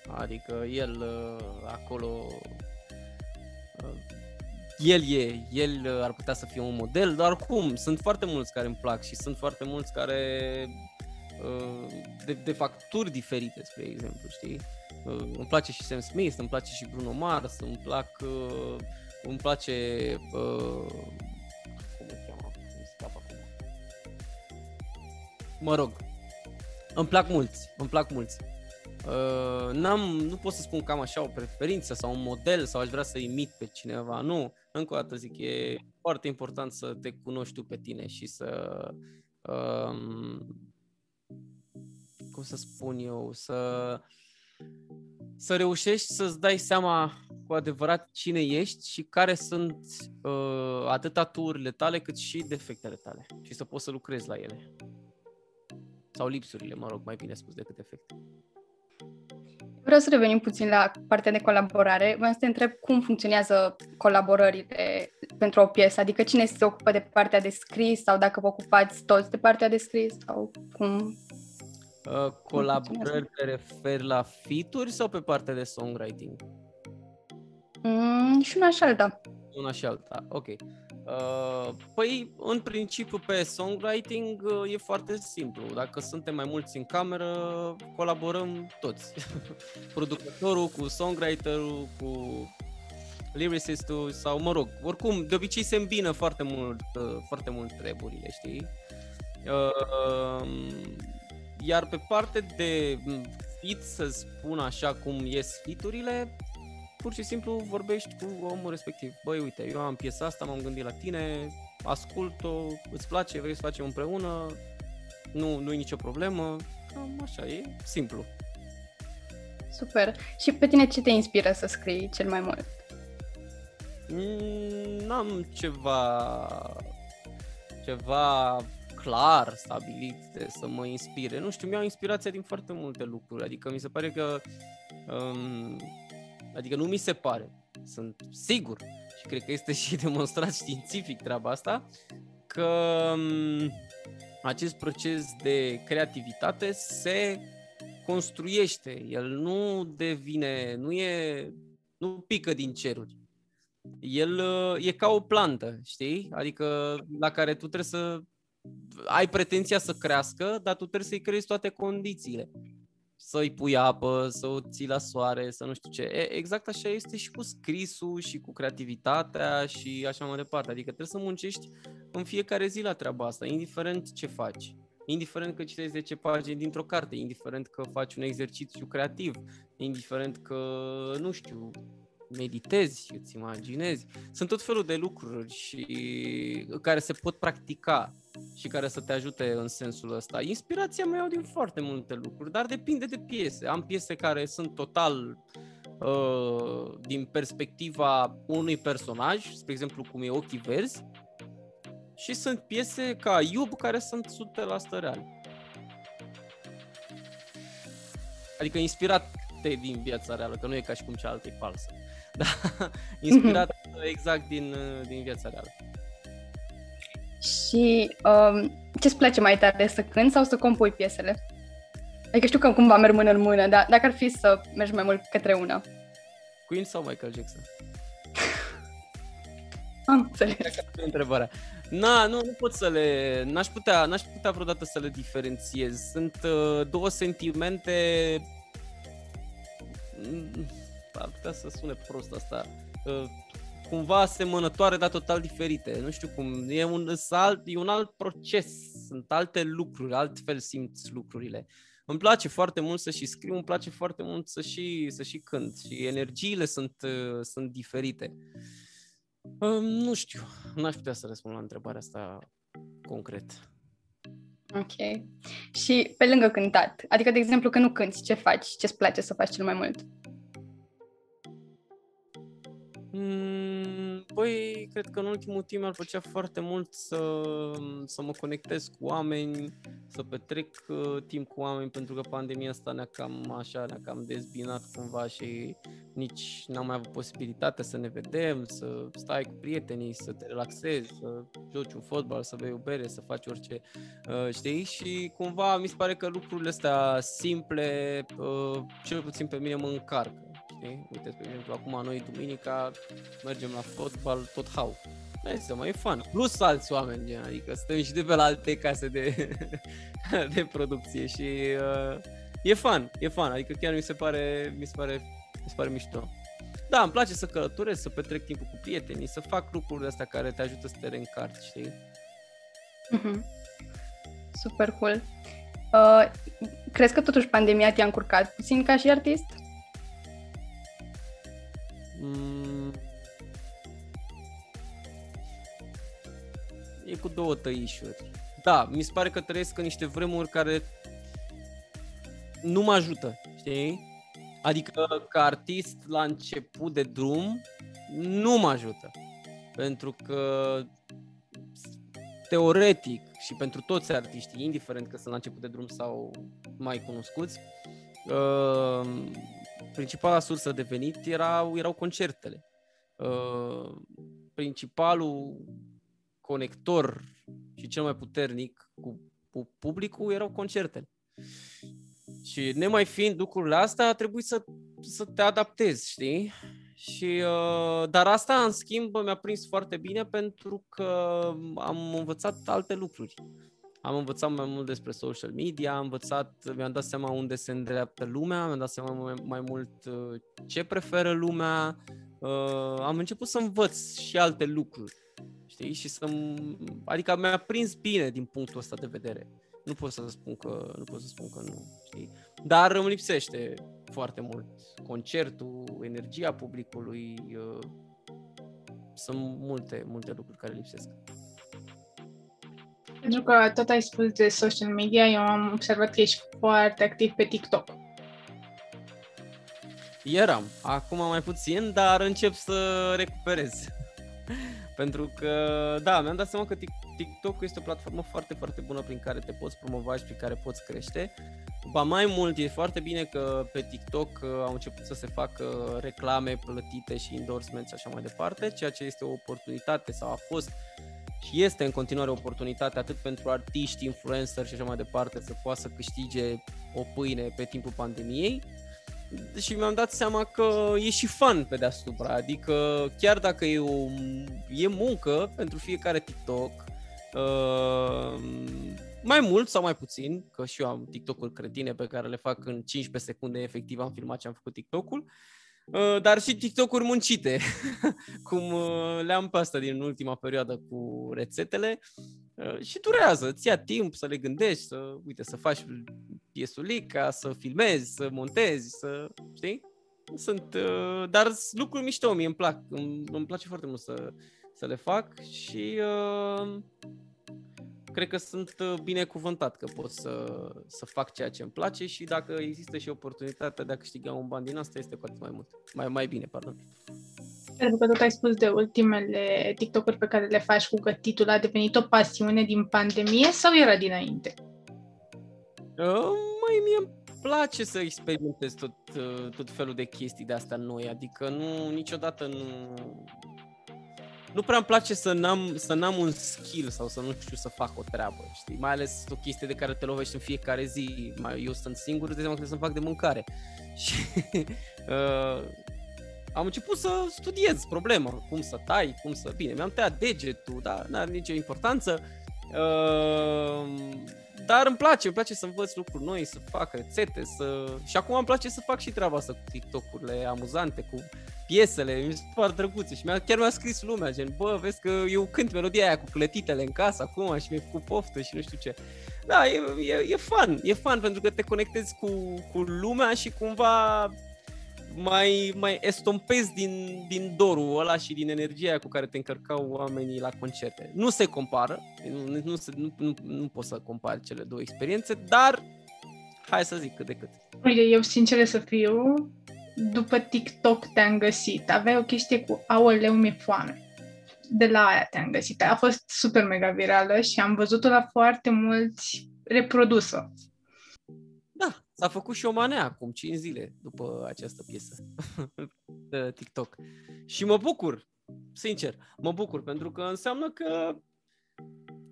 S2: Adică el acolo el e, el uh, ar putea să fie un model, dar cum? Sunt foarte mulți care îmi plac și sunt foarte mulți care uh, de, de facturi diferite, spre exemplu, știi? Uh, îmi place și Sam Smith, îmi place și Bruno Mars, îmi plac, îmi place, cum îl cheamă? acum. Mă rog, îmi plac mulți, îmi plac mulți. Uh, n-am, nu pot să spun că am așa o preferință sau un model sau aș vrea să imit pe cineva, nu. Încă o dată zic, e foarte important să te cunoști tu pe tine și să, um, cum să spun eu, să, să reușești să-ți dai seama cu adevărat cine ești și care sunt uh, atât aturile tale cât și defectele tale și să poți să lucrezi la ele. Sau lipsurile, mă rog, mai bine spus decât defecte.
S3: Vreau să revenim puțin la partea de colaborare. Vreau să te întreb cum funcționează colaborările pentru o piesă, adică cine se ocupă de partea de scris sau dacă vă ocupați toți de partea de scris sau cum?
S2: Uh, colaborări te referi la fituri sau pe partea de songwriting?
S3: Mm, și una și alta.
S2: Una și alta, ok. Uh, păi, în principiu, pe songwriting uh, e foarte simplu. Dacă suntem mai mulți în cameră, colaborăm toți. [laughs] Producătorul cu songwriterul, cu lyricist sau, mă rog, oricum, de obicei se îmbină foarte mult, uh, foarte mult treburile, știi? Iar pe parte de fit, să spun așa cum ies fiturile, pur și simplu vorbești cu omul respectiv. Băi, uite, eu am piesa asta, m-am gândit la tine, ascult-o, îți place, vrei să facem împreună, nu, nu e nicio problemă, cam așa, e simplu.
S3: Super. Și pe tine ce te inspiră să scrii cel mai mult?
S2: Mm, n-am ceva ceva clar stabilit de să mă inspire. Nu știu, mi-au inspirația din foarte multe lucruri. Adică mi se pare că um, adică nu mi se pare. Sunt sigur și cred că este și [laughs] demonstrat științific treaba asta că um, acest proces de creativitate se construiește. El nu devine, nu e, nu pică din ceruri. El e ca o plantă, știi? Adică la care tu trebuie să ai pretenția să crească, dar tu trebuie să-i creezi toate condițiile. Să-i pui apă, să o ții la soare, să nu știu ce. E, exact așa este și cu scrisul și cu creativitatea și așa mai departe. Adică trebuie să muncești în fiecare zi la treaba asta, indiferent ce faci indiferent că citești 10 pagini dintr-o carte, indiferent că faci un exercițiu creativ, indiferent că, nu știu, meditezi, îți imaginezi. Sunt tot felul de lucruri și care se pot practica și care să te ajute în sensul ăsta. Inspirația mea iau din foarte multe lucruri, dar depinde de piese. Am piese care sunt total uh, din perspectiva unui personaj, spre exemplu cum e Ochii Verzi, și sunt piese ca Iub care sunt 100% reale. Adică inspirate din viața reală, că nu e ca și cum cealaltă e falsă. [laughs] Da, inspirat [laughs] exact din, din viața reală.
S3: Și um, ce-ți place mai tare, să cânti sau să compui piesele? Adică știu că cumva merg mână în mână, dar dacă ar fi să mergi mai mult către una.
S2: Queen sau Michael Jackson? [laughs]
S3: Am înțeles.
S2: Întrebarea. Na, nu, nu pot să le... N-aș putea, n-aș putea vreodată să le diferențiez. Sunt uh, două sentimente... Mm, ar putea să sune prost asta. Uh, cumva asemănătoare, dar total diferite. Nu știu cum. E un, alt, e un alt proces. Sunt alte lucruri, altfel simți lucrurile. Îmi place foarte mult să și scriu, îmi place foarte mult să și, să și cânt și energiile sunt, uh, sunt diferite. Uh, nu știu, n-aș putea să răspund la întrebarea asta concret.
S3: Ok. Și pe lângă cântat, adică, de exemplu, că nu cânti, ce faci? Ce-ți place să faci cel mai mult?
S2: Mm, păi, cred că în ultimul timp ar plăcea foarte mult să, să mă conectez cu oameni, să petrec uh, timp cu oameni, pentru că pandemia asta ne-a cam așa, ne-a cam dezbinat cumva și nici n-am mai avut posibilitatea să ne vedem, să stai cu prietenii, să te relaxezi, să joci un fotbal, să bei o bere, să faci orice, uh, știi? Și cumva mi se pare că lucrurile astea simple, uh, cel puțin pe mine mă încarcă știi? Uite, spre exemplu, acum noi duminica mergem la fotbal tot hau. Hai să mai e fun. Plus alți oameni, gen, adică stăm și de pe la alte case de, [laughs] de producție și uh, e fun, e fun, adică chiar mi se pare, mi se pare, mi se pare mișto. Da, îmi place să călătoresc, să petrec timpul cu prietenii, să fac lucrurile astea care te ajută să te reîncarci, știi?
S3: Mm-hmm. Super cool. Uh, crezi că totuși pandemia te-a încurcat puțin ca și artist?
S2: Două tăișuri. Da, mi se pare că trăiesc în niște vremuri care nu mă ajută, știi? Adică ca artist la început de drum nu mă ajută. Pentru că teoretic și pentru toți artiștii, indiferent că sunt la început de drum sau mai cunoscuți, uh, principala sursă de venit erau, erau concertele. Uh, principalul conector și cel mai puternic cu, cu publicul erau concertele. Și nemai fiind lucrurile astea, a trebuit să, să te adaptezi, știi? Și, uh, dar asta, în schimb, mi-a prins foarte bine pentru că am învățat alte lucruri. Am învățat mai mult despre social media, am învățat, mi-am dat seama unde se îndreaptă lumea, mi-am dat seama mai, mai mult uh, ce preferă lumea, uh, am început să învăț și alte lucruri, știi, și să adică mi-a prins bine din punctul ăsta de vedere. Nu pot să spun că nu pot să spun că nu, știi. Dar îmi lipsește foarte mult concertul, energia publicului, uh, sunt multe, multe lucruri care lipsesc.
S1: Pentru că tot ai spus de social media, eu am observat că ești foarte activ pe TikTok.
S2: Eram, acum mai puțin, dar încep să recuperez. Pentru că, da, mi-am dat seama că TikTok este o platformă foarte, foarte bună prin care te poți promova și prin care poți crește. Ba mai mult, e foarte bine că pe TikTok uh, au început să se facă reclame plătite și endorsements și așa mai departe, ceea ce este o oportunitate sau a fost și este în continuare o oportunitate atât pentru artiști, influencer și așa mai departe să poată să câștige o pâine pe timpul pandemiei, și mi-am dat seama că e și fun pe deasupra, adică chiar dacă e, o, e muncă pentru fiecare TikTok, uh, mai mult sau mai puțin, că și eu am TikTok-uri cretine pe care le fac în 15 secunde, efectiv am filmat ce am făcut TikTok-ul, uh, dar și TikTok-uri muncite, [laughs] cum uh, le-am pe asta din ultima perioadă cu rețetele uh, și durează, îți ia timp să le gândești, să, uite, să faci piesulica, să filmezi, să montezi, să, știi? Sunt, uh, dar lucruri mișto, mie îmi plac, îmi, îmi place foarte mult să, să le fac și uh, cred că sunt uh, binecuvântat că pot să, să fac ceea ce îmi place și dacă există și oportunitatea de a câștiga un bani din asta, este cu atât mai mult. Mai, mai bine, pardon.
S1: Pentru că tot ai spus de ultimele TikTok-uri pe care le faci cu gătitul, a devenit o pasiune din pandemie sau era dinainte?
S2: Uh, mai mie îmi place să experimentez tot, uh, tot felul de chestii de astea noi, adică nu, niciodată nu... Nu prea îmi place să n-am, să n-am un skill sau să nu știu să fac o treabă, știi? Mai ales o chestie de care te lovești în fiecare zi. Eu sunt singur, de seama că să-mi fac de mâncare. [laughs] Și uh, am început să studiez problema, cum să tai, cum să... Bine, mi-am tăiat degetul, dar n-are nicio importanță. Uh, dar îmi place, îmi place să învăț lucruri noi, să fac rețete, să... Și acum îmi place să fac și treaba asta cu TikTok-urile amuzante, cu piesele, mi se par drăguțe și mi-a, chiar mi-a scris lumea, gen, bă, vezi că eu cânt melodia aia cu clătitele în casă acum și mi-e făcut poftă și nu știu ce. Da, e, e, e fun, e fun pentru că te conectezi cu, cu lumea și cumva mai, mai estompezi din, din dorul ăla și din energia cu care te încărcau oamenii la concerte. Nu se compară, nu, nu, se, nu, nu, nu poți să compari cele două experiențe, dar hai să zic cât de cât.
S1: Uite, eu sincer să fiu, după TikTok te-am găsit. Aveai o chestie cu aoleu mi foame. De la aia te-am găsit. A fost super mega virală și am văzut-o la foarte mulți reprodusă.
S2: S-a făcut și o manea acum 5 zile după această piesă [laughs] de TikTok. Și mă bucur, sincer, mă bucur pentru că înseamnă că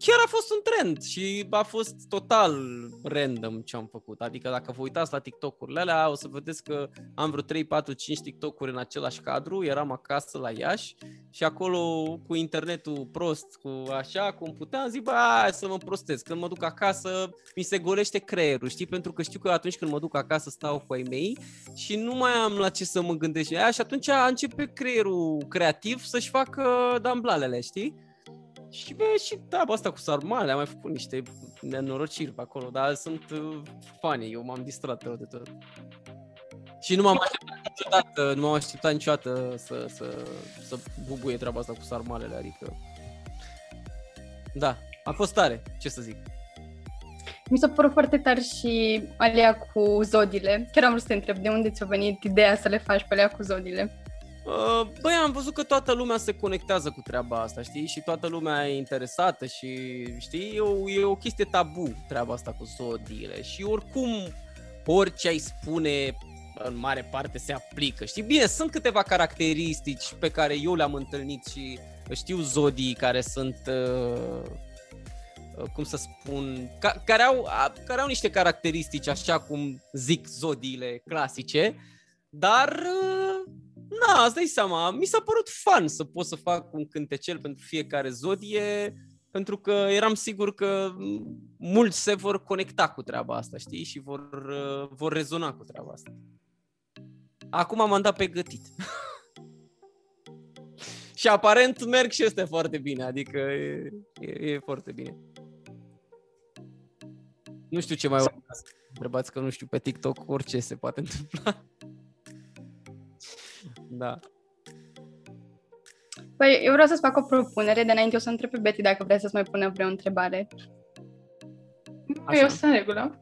S2: chiar a fost un trend și a fost total random ce am făcut. Adică dacă vă uitați la TikTok-urile alea, o să vedeți că am vreo 3, 4, 5 TikTok-uri în același cadru, eram acasă la Iași și acolo cu internetul prost, cu așa, cum puteam, zic, bă, să mă prostez. Când mă duc acasă, mi se golește creierul, știi? Pentru că știu că atunci când mă duc acasă stau cu ai mei și nu mai am la ce să mă gândesc. Aia, și atunci începe creierul creativ să-și facă damblalele, știi? Și, bă, și treaba asta cu sarmale, am mai făcut niște nenorociri pe acolo, dar sunt uh, funny, eu m-am distrat rău de tot. Și nu m-am așteptat niciodată, nu m-am așteptat niciodată să, să, să bubuie treaba asta cu sarmalele, adică... Da, a fost tare, ce să zic.
S3: Mi s-a părut foarte tare și alea cu zodile. Chiar am vrut să te întreb de unde ți-a venit ideea să le faci pe alea cu zodile.
S2: Uh, băi, am văzut că toată lumea se conectează cu treaba asta, știi? Și toată lumea e interesată și, știi, e o, e o chestie tabu treaba asta cu zodiile și oricum orice ai spune în mare parte se aplică, știi? Bine, sunt câteva caracteristici pe care eu le-am întâlnit și știu zodii care sunt, uh, uh cum să spun, ca, care, au, care au niște caracteristici așa cum zic zodiile clasice, dar uh, Na, îți dai seama, mi s-a părut fun să pot să fac un cântecel pentru fiecare zodie, pentru că eram sigur că mulți se vor conecta cu treaba asta, știi? Și vor, uh, vor rezona cu treaba asta. Acum m-am dat pe gătit. [laughs] și aparent merg și este foarte bine, adică e, e, e foarte bine. Nu știu ce mai urmează. Întrebați că nu știu pe TikTok orice se poate întâmpla. [laughs] Da.
S3: Păi, eu vreau să-ți fac o propunere, de înainte o să întreb pe Betty dacă vrea să-ți mai pună vreo întrebare.
S1: Păi eu sunt în regulă.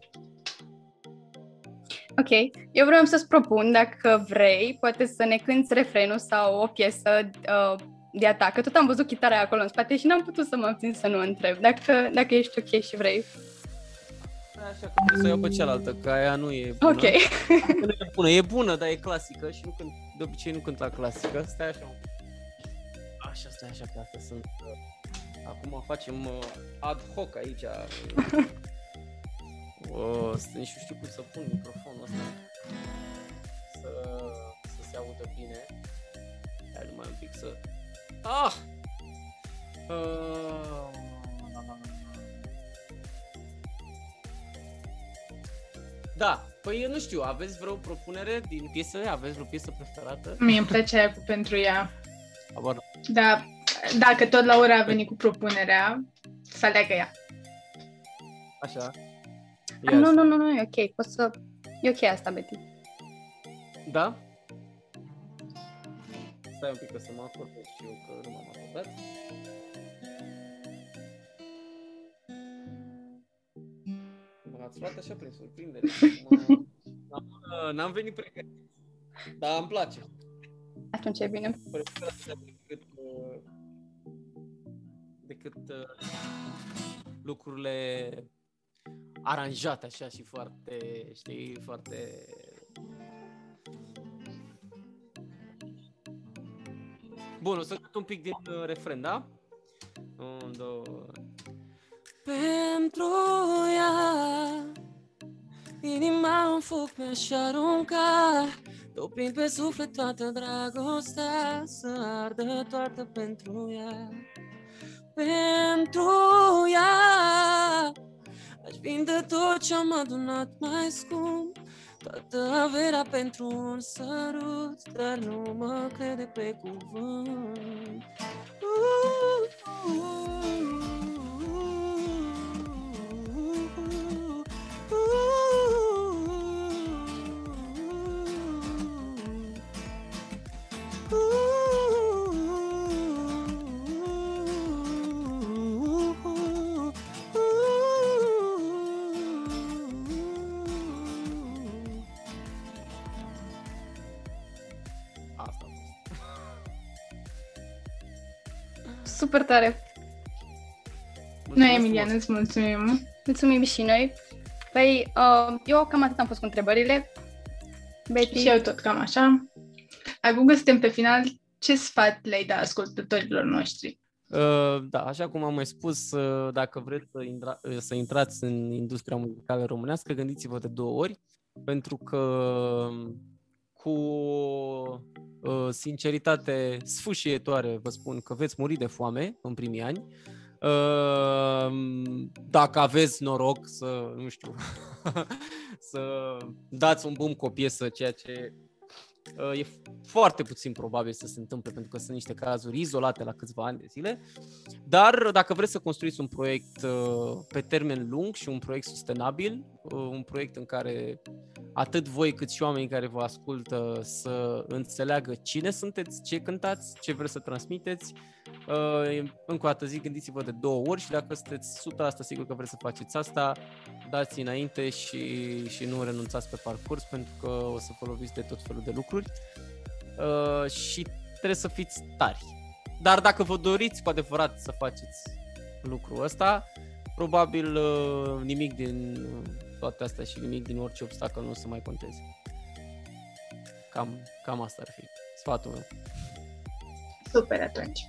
S3: Ok, eu vreau să-ți propun, dacă vrei, poate să ne cânti refrenul sau o piesă uh, de atac. Că tot am văzut chitara acolo în spate și n-am putut să mă abțin să nu întreb. Dacă, dacă ești ok și vrei.
S2: Așa că trebuie să o iau pe cealaltă, că aia nu e bună.
S3: Ok.
S2: Nu e bună, e bună, dar e clasică și nu cânt, de obicei nu cânt la clasică. Stai așa. un pic. Așa, stai așa, că astea sunt... uh, Acum facem uh, ad hoc aici. [laughs] Uh, să- nici nu știu cum să pun microfonul ăsta. Să, să se audă bine. Hai numai un pic să... Ah! Uh... Da, păi eu nu știu, aveți vreo propunere din piesă? Aveți vreo piesă preferată?
S1: Mie îmi place aia cu pentru ea.
S2: Abar,
S1: Dar dacă tot Laura a venit cu propunerea, să aleagă ea.
S2: așa.
S3: Ah, nu, nu, nu, nu, e ok. Poți să... E ok asta, Betty.
S2: Da? Stai un pic că să mă acordez și eu că nu m-am acordat. M-ați luat așa prin surprindere. Mă- N-am, n-am venit pregătit. Dar îmi place.
S3: Atunci e bine.
S2: Prefer așa decât, uh, decât uh, lucrurile aranjate așa și foarte, știi, foarte... Bun, o să cânt un pic din uh, refren, da? Un, două... Pentru ea. Inima în foc mi-aș arunca Topind pe suflet toată dragostea Să ardă toată pentru ea. Pentru ea Aș vinde tot ce-am adunat mai scump Toată averea pentru un sărut Dar nu mă crede pe cuvânt. Asta a
S3: Super tare.
S1: Noi,
S2: Mulțumesc
S1: Emilian,
S2: frumos.
S1: îți mulțumim.
S3: Mulțumim și noi. Păi, uh, eu cam atât am fost cu întrebările. Betty,
S1: Și eu tot cam așa. Acum că suntem pe final, ce sfat le-ai da ascultătorilor noștri?
S2: Uh, Da, așa cum am mai spus, uh, dacă vreți să, intra, uh, să intrați în industria muzicală românească, gândiți-vă de două ori, pentru că um, cu uh, sinceritate sfâșietoare vă spun că veți muri de foame în primii ani. Uh, Dacă aveți noroc să, nu știu, [laughs] să dați un boom cu o piesă, ceea ce uh, e foarte puțin probabil să se întâmple, pentru că sunt niște cazuri izolate la câțiva ani de zile. Dar dacă vreți să construiți un proiect uh, pe termen lung și un proiect sustenabil, uh, un proiect în care atât voi cât și oamenii care vă ascultă să înțeleagă cine sunteți, ce cântați, ce vreți să transmiteți, uh, încă o dată zic, gândiți-vă de două ori și dacă sunteți 100% sigur că vreți să faceți asta, dați înainte și, și nu renunțați pe parcurs pentru că o să vă loviți de tot felul de lucruri uh, și trebuie să fiți tari. Dar dacă vă doriți cu adevărat să faceți lucrul ăsta, probabil uh, nimic din uh, toate astea și nimic din orice obstacol nu o să mai conteze. Cam, cam asta ar fi sfatul meu.
S1: Super atunci.